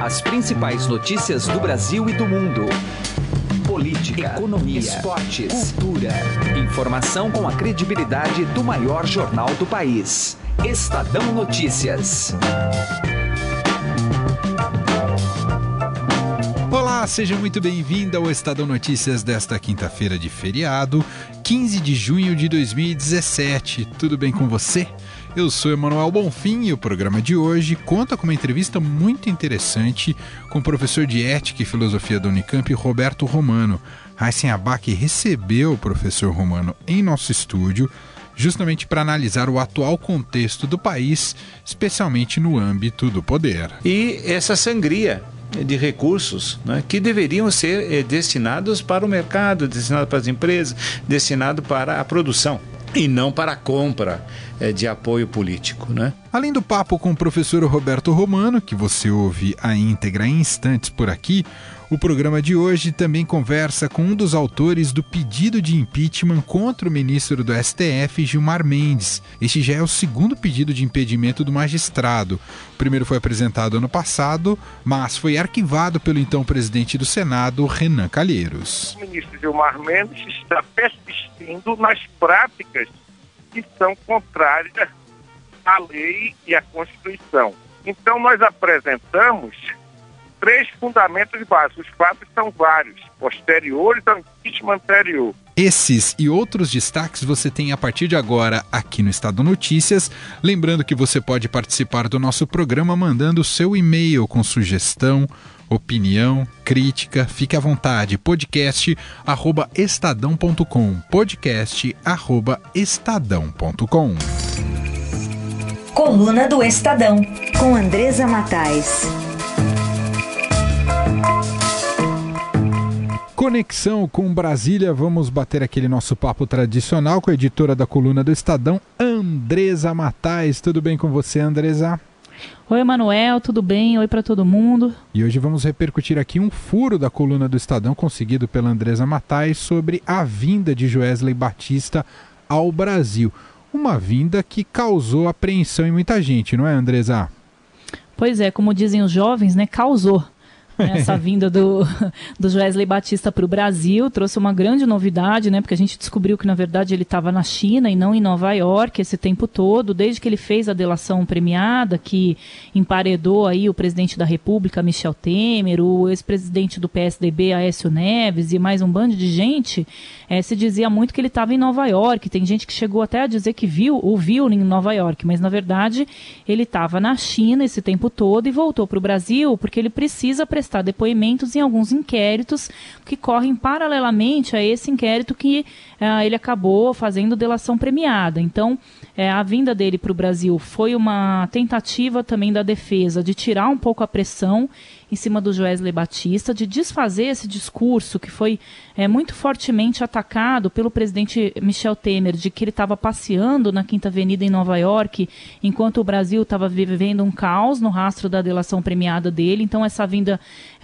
As principais notícias do Brasil e do mundo. Política, economia, esportes, cultura. Informação com a credibilidade do maior jornal do país. Estadão Notícias. Olá, seja muito bem-vindo ao Estadão Notícias desta quinta-feira de feriado, 15 de junho de 2017. Tudo bem com você? Eu sou Emanuel Bonfim e o programa de hoje conta com uma entrevista muito interessante com o professor de Ética e Filosofia da Unicamp, Roberto Romano. Heisen Abac recebeu o professor Romano em nosso estúdio justamente para analisar o atual contexto do país, especialmente no âmbito do poder. E essa sangria de recursos né, que deveriam ser eh, destinados para o mercado, destinados para as empresas, destinados para a produção e não para a compra é, de apoio político. Né? Além do papo com o professor Roberto Romano, que você ouve a íntegra em instantes por aqui, o programa de hoje também conversa com um dos autores do pedido de impeachment contra o ministro do STF, Gilmar Mendes. Este já é o segundo pedido de impedimento do magistrado. O primeiro foi apresentado ano passado, mas foi arquivado pelo então presidente do Senado, Renan Calheiros. O ministro Gilmar Mendes está persistindo nas práticas que são contrárias à lei e à Constituição. Então, nós apresentamos três fundamentos básicos. Os fatos são vários, posteriores ao impeachment anterior. Esses e outros destaques você tem a partir de agora aqui no Estado Notícias. Lembrando que você pode participar do nosso programa mandando seu e-mail com sugestão, opinião, crítica. Fique à vontade. Podcast arroba estadão.com. Podcast arroba estadão.com. Coluna do Estadão, com Andresa Matais. Conexão com Brasília, vamos bater aquele nosso papo tradicional com a editora da coluna do Estadão, Andresa Matais. Tudo bem com você, Andresa? Oi, Emanuel, tudo bem? Oi para todo mundo. E hoje vamos repercutir aqui um furo da coluna do Estadão conseguido pela Andresa Matais sobre a vinda de Joesley Batista ao Brasil. Uma vinda que causou apreensão em muita gente, não é, Andresa? Pois é, como dizem os jovens, né? Causou. Essa vinda do, do Wesley Batista para o Brasil trouxe uma grande novidade, né? Porque a gente descobriu que, na verdade, ele estava na China e não em Nova York esse tempo todo, desde que ele fez a delação premiada, que emparedou aí o presidente da República, Michel Temer, o ex-presidente do PSDB, Aécio Neves, e mais um bando de gente, é, se dizia muito que ele estava em Nova York. Tem gente que chegou até a dizer que viu, o viu em Nova York, mas na verdade ele estava na China esse tempo todo e voltou para o Brasil porque ele precisa prestar depoimentos em alguns inquéritos que correm paralelamente a esse inquérito que uh, ele acabou fazendo delação premiada. Então, uh, a vinda dele para o Brasil foi uma tentativa também da defesa de tirar um pouco a pressão em cima do Joesley Batista, de desfazer esse discurso que foi é, muito fortemente atacado pelo presidente Michel Temer, de que ele estava passeando na Quinta Avenida em Nova York, enquanto o Brasil estava vivendo um caos no rastro da delação premiada dele. Então, essa vinda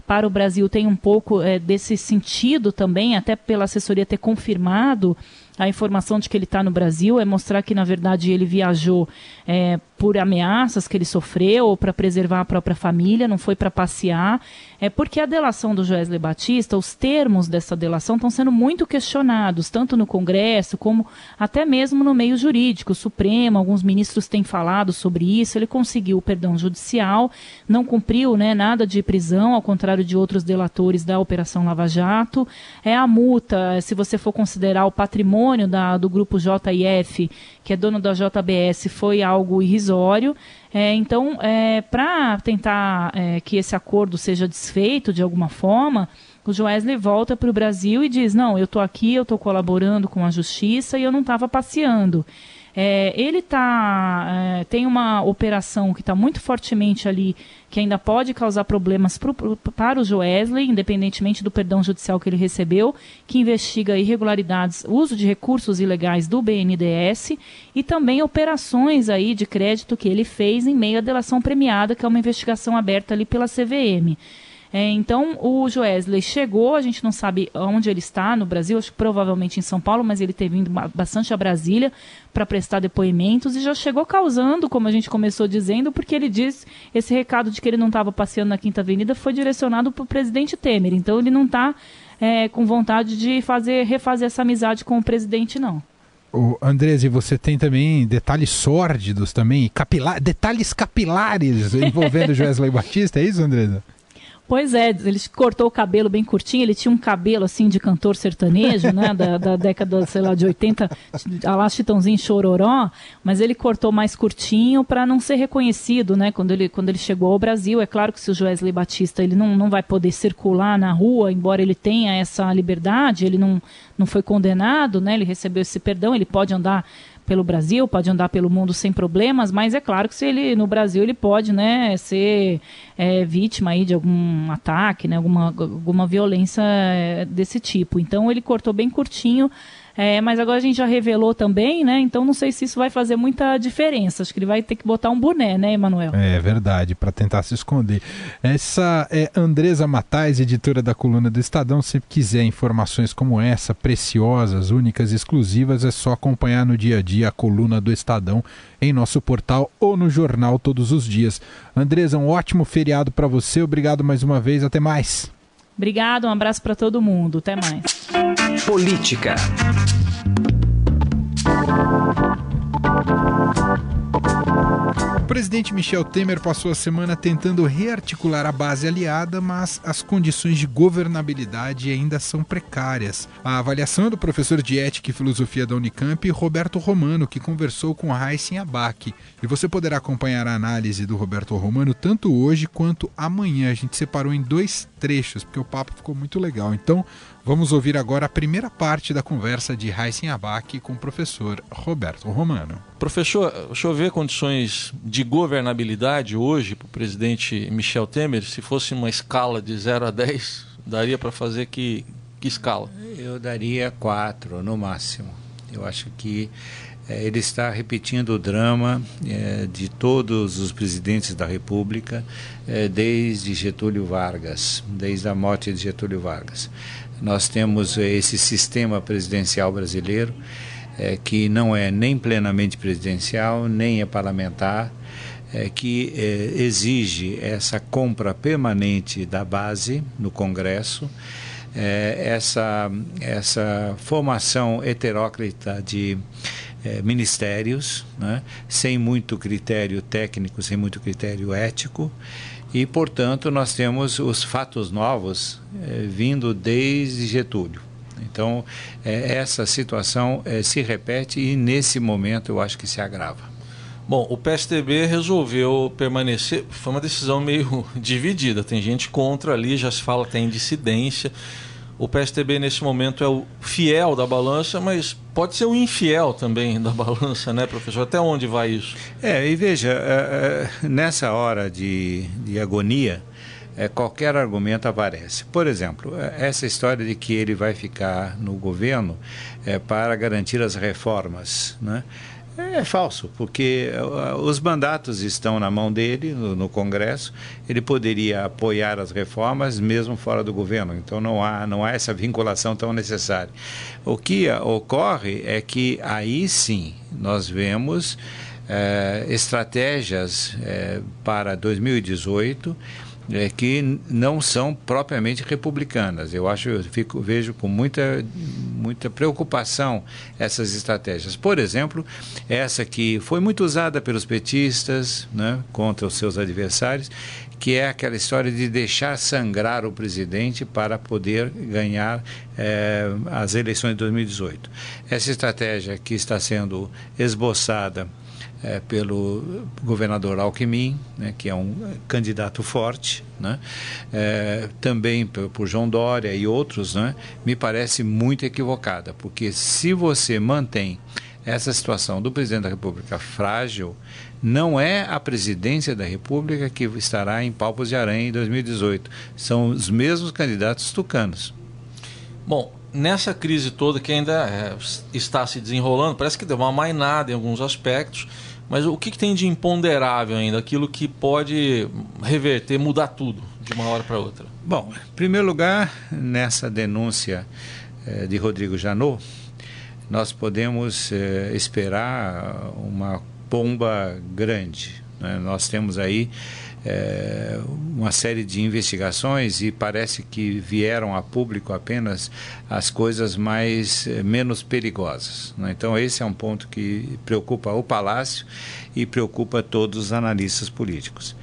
para o Brasil tem um pouco é, desse sentido também, até pela assessoria ter confirmado a informação de que ele está no Brasil, é mostrar que, na verdade, ele viajou é, por ameaças que ele sofreu ou para preservar a própria família, não foi para passear. É porque a delação do Joesley Batista, os termos dessa delação estão sendo muito questionados, tanto no Congresso como até mesmo no meio jurídico. O Supremo, alguns ministros têm falado sobre isso. Ele conseguiu o perdão judicial, não cumpriu né, nada de prisão, ao contrário de outros delatores da Operação Lava Jato. É a multa, se você for considerar o patrimônio da, do grupo JIF, que é dono da JBS, foi algo irrisório. É, então, é, para tentar é, que esse acordo seja desfeito de alguma forma, o Joesley volta para o Brasil e diz: Não, eu estou aqui, eu estou colaborando com a justiça e eu não estava passeando. É, ele tá, é, tem uma operação que está muito fortemente ali, que ainda pode causar problemas pro, pro, para o Joesley, independentemente do perdão judicial que ele recebeu, que investiga irregularidades, uso de recursos ilegais do BNDES e também operações aí de crédito que ele fez em meio à delação premiada, que é uma investigação aberta ali pela CVM. É, então, o Joesley chegou, a gente não sabe onde ele está no Brasil, acho que provavelmente em São Paulo, mas ele teve vindo bastante a Brasília para prestar depoimentos e já chegou causando, como a gente começou dizendo, porque ele disse esse recado de que ele não estava passeando na Quinta Avenida foi direcionado para o presidente Temer. Então, ele não está é, com vontade de fazer refazer essa amizade com o presidente, não. O Andrés, e você tem também detalhes sórdidos também, detalhes capilares envolvendo Joesley Batista, é isso, Andresa? Pois é, ele cortou o cabelo bem curtinho, ele tinha um cabelo assim de cantor sertanejo, né, da, da década, sei lá, de 80, a lá Chitãozinho Chororó, mas ele cortou mais curtinho para não ser reconhecido, né, quando ele, quando ele chegou ao Brasil. É claro que se o Joesley Batista, ele não, não vai poder circular na rua, embora ele tenha essa liberdade, ele não, não foi condenado, né, ele recebeu esse perdão, ele pode andar pelo Brasil, pode andar pelo mundo sem problemas, mas é claro que se ele no Brasil ele pode, né, ser é, vítima aí de algum ataque, né, alguma, alguma violência é, desse tipo. Então ele cortou bem curtinho é, mas agora a gente já revelou também, né? Então não sei se isso vai fazer muita diferença. Acho que ele vai ter que botar um boné, né, Emanuel? É verdade, para tentar se esconder. Essa é Andresa Matais, editora da coluna do Estadão. Se quiser informações como essa, preciosas, únicas, exclusivas, é só acompanhar no dia a dia a coluna do Estadão em nosso portal ou no jornal todos os dias. Andresa, um ótimo feriado para você. Obrigado mais uma vez. Até mais. Obrigado, um abraço para todo mundo. Até mais. Política. O presidente Michel Temer passou a semana tentando rearticular a base aliada, mas as condições de governabilidade ainda são precárias. A avaliação é do professor de Ética e Filosofia da Unicamp, Roberto Romano, que conversou com Raíssen Abac. E você poderá acompanhar a análise do Roberto Romano tanto hoje quanto amanhã. A gente separou em dois trechos, porque o papo ficou muito legal. Então, vamos ouvir agora a primeira parte da conversa de Raíssen Abac com o professor Roberto Romano. Professor, deixa eu ver condições de governabilidade hoje para o presidente Michel Temer. Se fosse uma escala de 0 a 10, daria para fazer que, que escala? Eu daria 4 no máximo. Eu acho que ele está repetindo o drama é, de todos os presidentes da República é, desde Getúlio Vargas, desde a morte de Getúlio Vargas. Nós temos esse sistema presidencial brasileiro que não é nem plenamente presidencial, nem é parlamentar, que exige essa compra permanente da base no Congresso. essa, essa formação heteróclita de é, ministérios, né, sem muito critério técnico, sem muito critério ético, e, portanto, nós temos os fatos novos é, vindo desde Getúlio. Então, é, essa situação é, se repete e, nesse momento, eu acho que se agrava. Bom, o PSDB resolveu permanecer. Foi uma decisão meio dividida. Tem gente contra ali, já se fala tem dissidência. O PSTB nesse momento é o fiel da balança, mas pode ser o infiel também da balança, né, professor? Até onde vai isso? É, e veja, é, é, nessa hora de, de agonia, é, qualquer argumento aparece. Por exemplo, essa história de que ele vai ficar no governo para garantir as reformas, né? É falso, porque uh, os mandatos estão na mão dele, no, Congresso. Ele poderia apoiar as reformas mesmo fora do governo. Então não há, não há essa vinculação tão necessária. O que uh, ocorre é que aí sim nós vemos estratégias para 2018 é, que não são propriamente republicanas. Eu acho, eu fico, vejo com muita, muita preocupação essas estratégias. Por exemplo, essa que foi muito usada pelos petistas né, contra os seus adversários, que é aquela história de deixar sangrar o presidente para poder ganhar é, as eleições de 2018. Essa estratégia que está sendo esboçada é, pelo governador Alckmin, né, que é um candidato forte, né, é, também por João Dória e outros, né, me parece muito equivocada, porque se você mantém essa situação do presidente da República frágil, não é a presidência da República que estará em palpos de aranha em 2018. São os mesmos candidatos tucanos. Bom, nessa crise toda que ainda é, está se desenrolando, parece que deu uma mainada em alguns aspectos Mas o que, que tem de imponderável ainda? Aquilo que pode reverter, mudar tudo de uma hora para outra? Bom, em primeiro lugar, nessa denúncia eh, de Rodrigo Janot, nós podemos eh, esperar uma bomba grande. Né? Nós temos aí é, uma série de investigações e parece que vieram a público apenas as coisas mais é, menos perigosas. Né? Então esse é um ponto que preocupa o Palácio e preocupa todos os analistas políticos.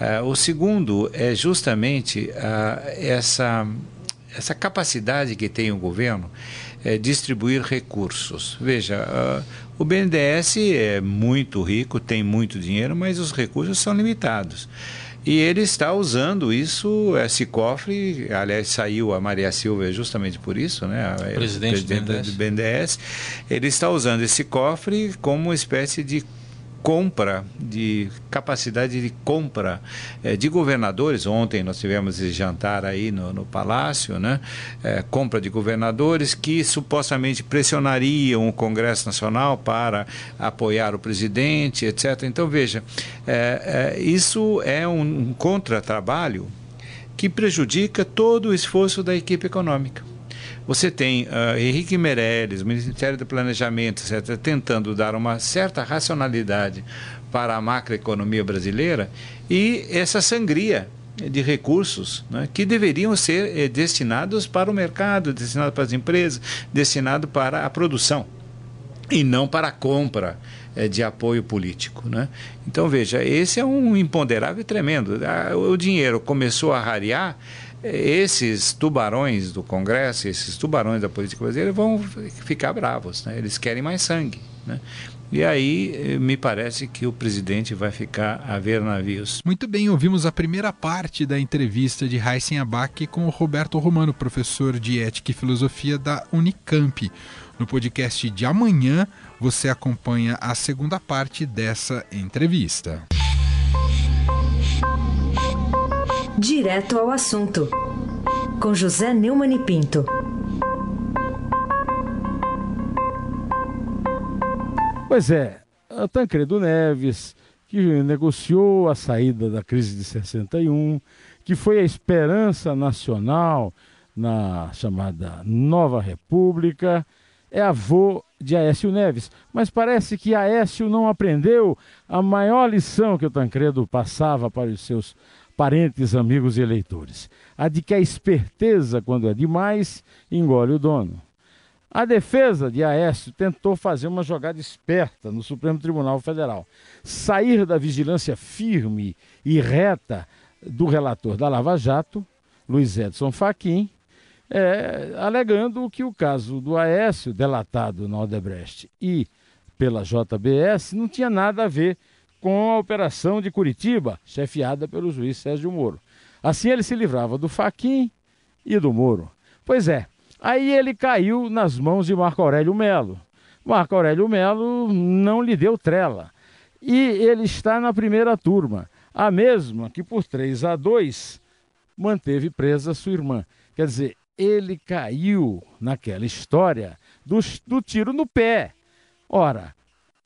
É, o segundo é justamente essa essa capacidade que tem o governo é distribuir recursos. Veja, uh, o BNDES é muito rico, tem muito dinheiro, mas os recursos são limitados. E ele está usando isso, esse cofre, aliás, saiu a Maria Silva justamente por isso, né? Presidente, presidente do BNDES. Ele está usando esse cofre como uma espécie de compra, de capacidade de compra é, de governadores. Ontem nós tivemos esse jantar aí no, no Palácio, né? É, compra de governadores que supostamente pressionariam o Congresso Nacional para apoiar o presidente, etc. Então, veja, é, isso é um, um contratrabalho que prejudica todo o esforço da equipe econômica. Você tem uh, Henrique Meirelles, Ministério do Planejamento, etc., tentando dar uma certa racionalidade para a macroeconomia brasileira e essa sangria de recursos né, que deveriam ser eh, destinados para o mercado, destinados para as empresas, destinados para a produção e não para a compra eh, de apoio político. Né? Então, veja, esse é um imponderável tremendo. Ah, o dinheiro começou a rarear esses tubarões do Congresso, esses tubarões da política brasileira vão ficar bravos, né? eles querem mais sangue. Né? E aí eh, me parece que o presidente vai ficar a ver navios. Muito bem, ouvimos a primeira parte da entrevista de Heisen Abac com o Roberto Romano, professor de Ética e Filosofia da Unicamp. No podcast de amanhã, você acompanha a segunda parte dessa entrevista. Direto ao assunto, com José Neumann e Pinto. Pois é, Tancredo Neves, que negociou a saída da crise de 61, que foi a esperança nacional na chamada Nova República, é avô de Aécio Neves. Mas parece que Aécio não aprendeu a maior lição que o Tancredo passava para os seus parentes, amigos e eleitores. A de que a esperteza, quando é demais, engole o dono. A defesa de Aécio tentou fazer uma jogada esperta no Supremo Tribunal Federal. Sair da vigilância firme e reta do relator da Lava Jato, Luiz Edson Fachin, é, alegando que o caso do Aécio, delatado na Odebrecht e pela JBS, não tinha nada a ver com a operação de Curitiba, chefiada pelo juiz Sérgio Moro. Assim ele se livrava do Faquin e do Moro. Pois é, aí ele caiu nas mãos de Marco Aurélio Melo. Marco Aurélio Melo não lhe deu trela. E ele está na primeira turma, a mesma que por 3 a 2 manteve presa sua irmã. Quer dizer, ele caiu naquela história do, do tiro no pé. Ora,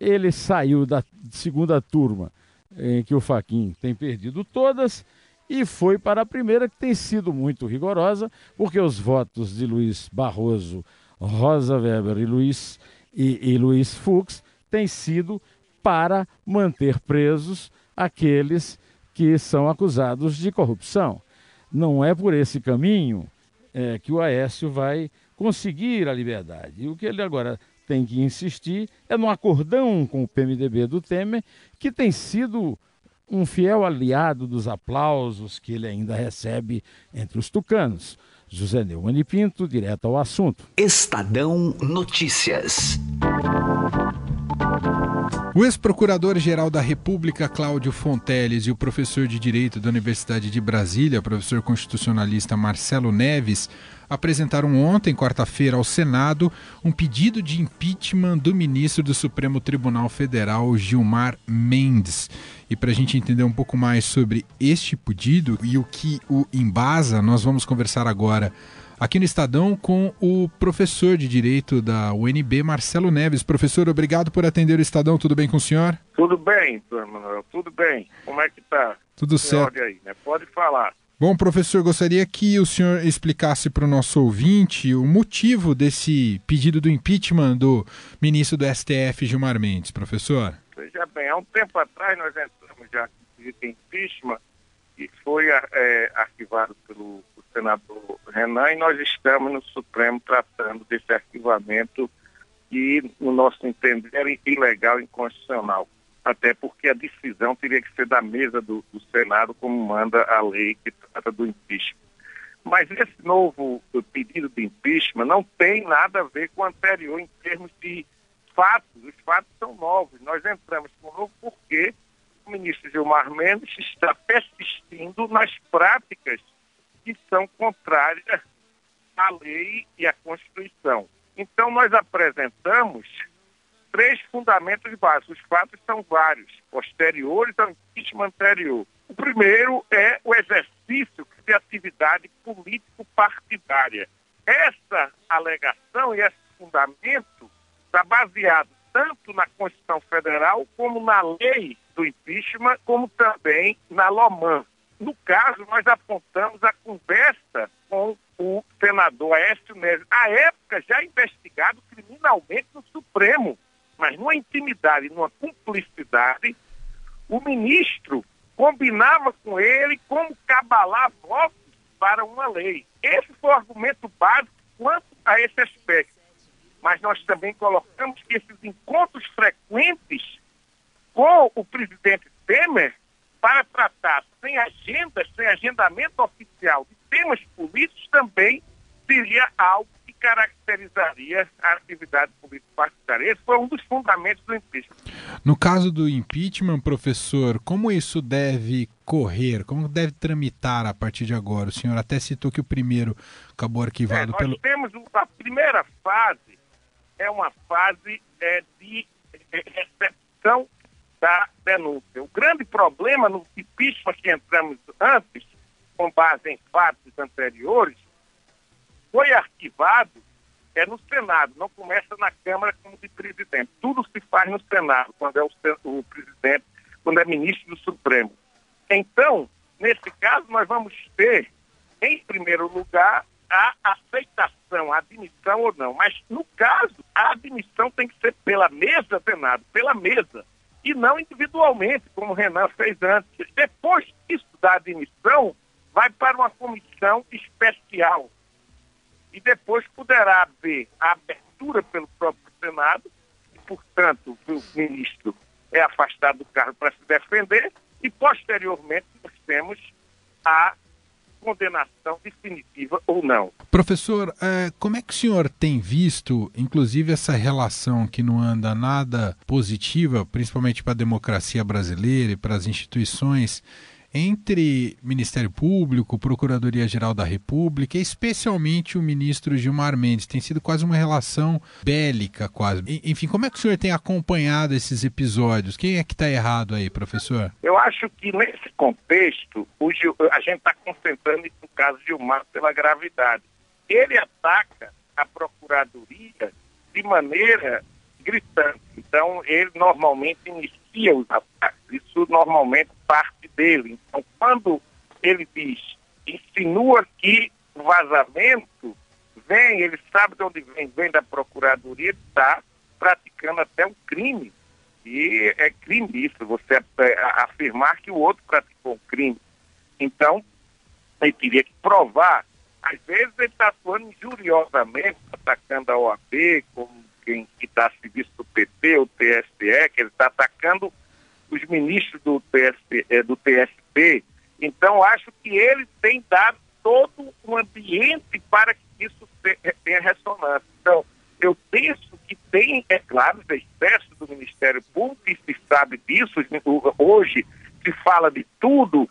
ele saiu da segunda turma, em que o Faquin tem perdido todas, e foi para a primeira, que tem sido muito rigorosa, porque os votos de Luiz Barroso, Rosa Weber e Luiz, e, e Luiz Fux têm sido para manter presos aqueles que são acusados de corrupção. Não é por esse caminho é, que o Aécio vai conseguir a liberdade. O que ele agora tem que insistir é no acordão com o PMDB do Temer, que tem sido um fiel aliado dos aplausos que ele ainda recebe entre os tucanos. José Neumann Pinto, direto ao assunto. Estadão Notícias. O ex-procurador-geral da República, Cláudio Fonteles, e o professor de Direito da Universidade de Brasília, professor constitucionalista Marcelo Neves, apresentaram ontem, quarta-feira, ao Senado um pedido de impeachment do ministro do Supremo Tribunal Federal, Gilmar Mendes. E para a gente entender um pouco mais sobre este pedido e o que o embasa, nós vamos conversar agora aqui no Estadão com o professor de Direito da UNB, Marcelo Neves. Professor, obrigado por atender o Estadão. Tudo bem com o senhor? Tudo bem, Manuel. Tudo bem. Como é que tá? Tudo certo. Aí, né? Pode falar. Bom, professor, gostaria que o senhor explicasse para o nosso ouvinte o motivo desse pedido do impeachment do ministro do STF, Gilmar Mendes, professor. Veja bem, há um tempo atrás nós entramos já de impeachment e foi é, arquivado pelo senador Renan e nós estamos no Supremo tratando desse arquivamento e, no nosso entender, é ilegal e inconstitucional até porque a decisão teria que ser da mesa do, do Senado, como manda a lei que trata do impeachment. Mas esse novo pedido de impeachment não tem nada a ver com o anterior em termos de fatos. Os fatos são novos. Nós entramos com novo porque o ministro Gilmar Mendes está persistindo nas práticas que são contrárias à lei e à Constituição. Então, nós apresentamos três fundamentos básicos. Os fatos são vários, posteriores ao impeachment anterior. O primeiro é o exercício de atividade político-partidária. Essa alegação e esse fundamento está baseado tanto na Constituição Federal como na lei do impeachment, como também na LOMAN. No caso, nós apontamos a conversa com o senador Aécio Neves, à época já investigado criminalmente no Supremo mas numa intimidade, numa cumplicidade, o ministro combinava com ele como cabalar votos para uma lei. Esse foi o argumento básico quanto a esse aspecto. Mas nós também colocamos que esses encontros frequentes com o presidente Temer para tratar sem agenda, sem agendamento oficial de temas políticos também seria algo caracterizaria a atividade político-partidária. Esse foi um dos fundamentos do impeachment. No caso do impeachment, professor, como isso deve correr? Como deve tramitar a partir de agora? O senhor até citou que o primeiro acabou arquivado é, nós pelo. Temos a primeira fase é uma fase é, de recepção da denúncia. O grande problema no impeachment que entramos antes, com base em fatos anteriores, foi arquivado é no Senado, não começa na Câmara como de presidente. Tudo se faz no Senado, quando é o, o presidente, quando é ministro do Supremo. Então, nesse caso, nós vamos ter, em primeiro lugar, a aceitação, a admissão ou não. Mas, no caso, a admissão tem que ser pela mesa, Senado, pela mesa, e não individualmente, como o Renan fez antes. Depois disso, da admissão, vai para uma comissão especial e depois poderá haver a abertura pelo próprio Senado, e, portanto, o ministro é afastado do cargo para se defender, e posteriormente nós temos a condenação definitiva ou não. Professor, é, como é que o senhor tem visto, inclusive, essa relação que não anda nada positiva, principalmente para a democracia brasileira e para as instituições, entre Ministério Público, Procuradoria-Geral da República, especialmente o ministro Gilmar Mendes. Tem sido quase uma relação bélica, quase. Enfim, como é que o senhor tem acompanhado esses episódios? Quem é que está errado aí, professor? Eu acho que nesse contexto, Gil, a gente está concentrando no caso Gilmar pela gravidade. Ele ataca a Procuradoria de maneira gritante. Então, ele normalmente inicia os ataques. Isso normalmente parte dele. Então, quando ele diz, insinua que o vazamento vem, ele sabe de onde vem, vem da Procuradoria, está praticando até um crime. E é crime isso, você afirmar que o outro praticou um crime. Então, ele teria que provar. Às vezes ele está atuando injuriosamente, atacando a OAB, como quem está a serviço o TSE, que ele está atacando os ministros do, TSP, eh, do. Então, acho que ele tem dado todo um ambiente para que isso tenha ressonância. Então, eu penso que tem, é claro, os excessos do Ministério Público, e se sabe disso, hoje se fala de tudo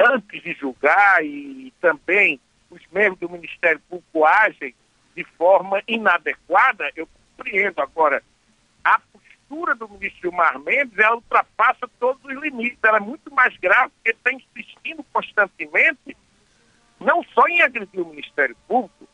antes de julgar e também os membros do Ministério Público agem de forma inadequada, eu compreendo. Agora, do ministro Gilmar Mendes, ela ultrapassa todos os limites. Ela é muito mais grave porque está insistindo constantemente, não só em agredir o Ministério Público,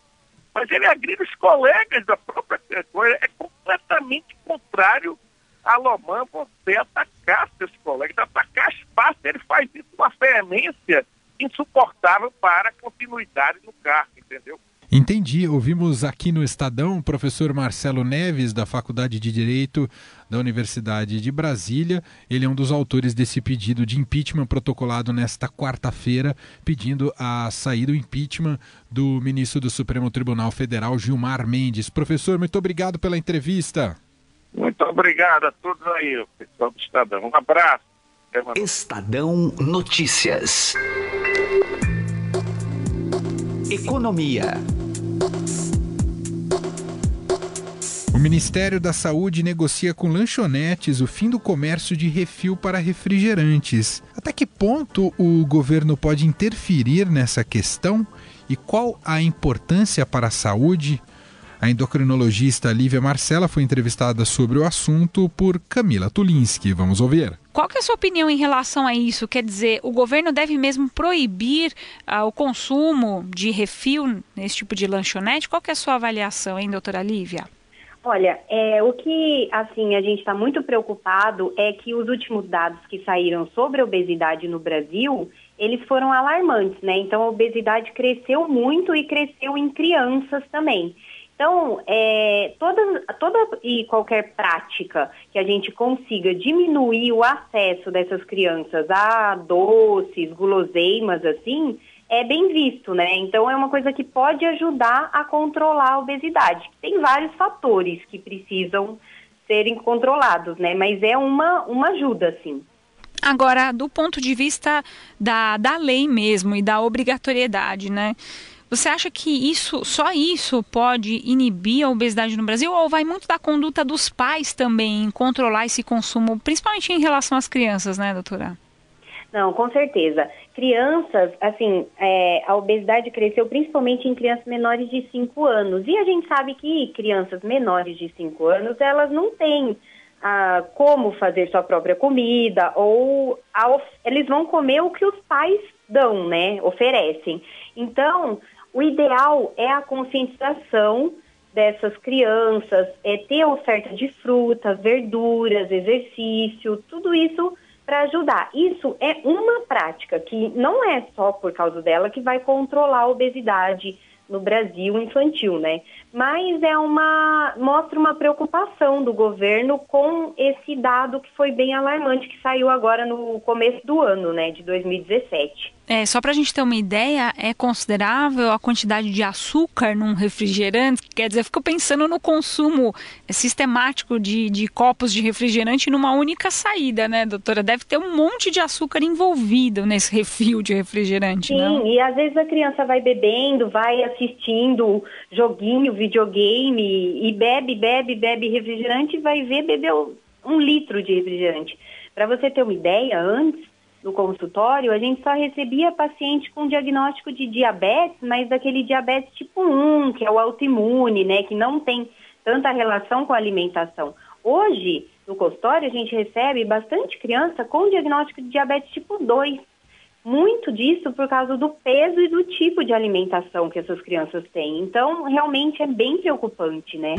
mas ele agride os colegas da própria coisa. É completamente contrário a Loman você atacar seus colegas, atacar espaço. Ele faz isso com uma veemência insuportável para a continuidade no cargo, entendeu? Entendi. Ouvimos aqui no Estadão o professor Marcelo Neves, da Faculdade de Direito da Universidade de Brasília. Ele é um dos autores desse pedido de impeachment protocolado nesta quarta-feira, pedindo a saída do impeachment do ministro do Supremo Tribunal Federal, Gilmar Mendes. Professor, muito obrigado pela entrevista. Muito obrigado a todos aí, pessoal do Estadão. Um abraço. Estadão Notícias. Economia. O Ministério da Saúde negocia com lanchonetes o fim do comércio de refil para refrigerantes. Até que ponto o governo pode interferir nessa questão e qual a importância para a saúde? A endocrinologista Lívia Marcela foi entrevistada sobre o assunto por Camila Tulinski. Vamos ouvir. Qual é a sua opinião em relação a isso? Quer dizer, o governo deve mesmo proibir uh, o consumo de refil nesse tipo de lanchonete? Qual é a sua avaliação, hein, doutora Lívia? Olha, é, o que assim a gente está muito preocupado é que os últimos dados que saíram sobre a obesidade no Brasil, eles foram alarmantes, né? Então a obesidade cresceu muito e cresceu em crianças também. Então, é, toda, toda e qualquer prática que a gente consiga diminuir o acesso dessas crianças a doces, guloseimas, assim, é bem visto, né? Então, é uma coisa que pode ajudar a controlar a obesidade. Tem vários fatores que precisam serem controlados, né? Mas é uma, uma ajuda, sim. Agora, do ponto de vista da, da lei mesmo e da obrigatoriedade, né? Você acha que isso, só isso pode inibir a obesidade no Brasil ou vai muito da conduta dos pais também em controlar esse consumo, principalmente em relação às crianças, né, doutora? Não, com certeza. Crianças, assim, é, a obesidade cresceu principalmente em crianças menores de 5 anos. E a gente sabe que crianças menores de 5 anos, elas não têm ah, como fazer sua própria comida, ou a, eles vão comer o que os pais dão, né? Oferecem. Então, o ideal é a conscientização dessas crianças, é ter oferta de frutas, verduras, exercício, tudo isso para ajudar. Isso é uma prática que não é só por causa dela que vai controlar a obesidade no Brasil infantil, né? Mas é uma mostra uma preocupação do governo com esse dado que foi bem alarmante que saiu agora no começo do ano, né, de 2017. É, só para a gente ter uma ideia, é considerável a quantidade de açúcar num refrigerante? Quer dizer, eu fico pensando no consumo sistemático de, de copos de refrigerante numa única saída, né, doutora? Deve ter um monte de açúcar envolvido nesse refil de refrigerante, Sim, não? e às vezes a criança vai bebendo, vai assistindo joguinho, videogame, e bebe, bebe, bebe refrigerante vai ver beber um litro de refrigerante. Para você ter uma ideia, antes no consultório, a gente só recebia paciente com diagnóstico de diabetes, mas daquele diabetes tipo 1, que é o autoimune, né, que não tem tanta relação com a alimentação. Hoje, no consultório, a gente recebe bastante criança com diagnóstico de diabetes tipo 2. Muito disso por causa do peso e do tipo de alimentação que essas crianças têm. Então, realmente é bem preocupante, né?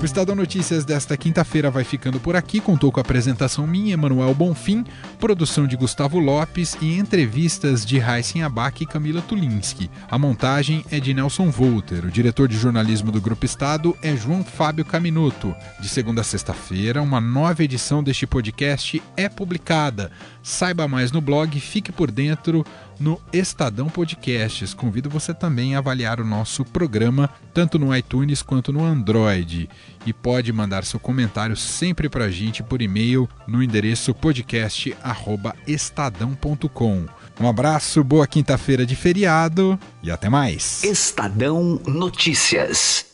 O Estadão Notícias desta quinta-feira vai ficando por aqui. Contou com a apresentação minha, Emanuel Bonfim, produção de Gustavo Lopes e entrevistas de Raíssen Abac e Camila Tulinski. A montagem é de Nelson Volter. O diretor de jornalismo do Grupo Estado é João Fábio Caminuto. De segunda a sexta-feira, uma nova edição deste podcast é publicada. Saiba mais no blog, fique por dentro no Estadão Podcasts. Convido você também a avaliar o nosso programa, tanto no iTunes quanto no Android. E pode mandar seu comentário sempre para a gente por e-mail no endereço podcast.estadão.com. Um abraço, boa quinta-feira de feriado e até mais. Estadão Notícias.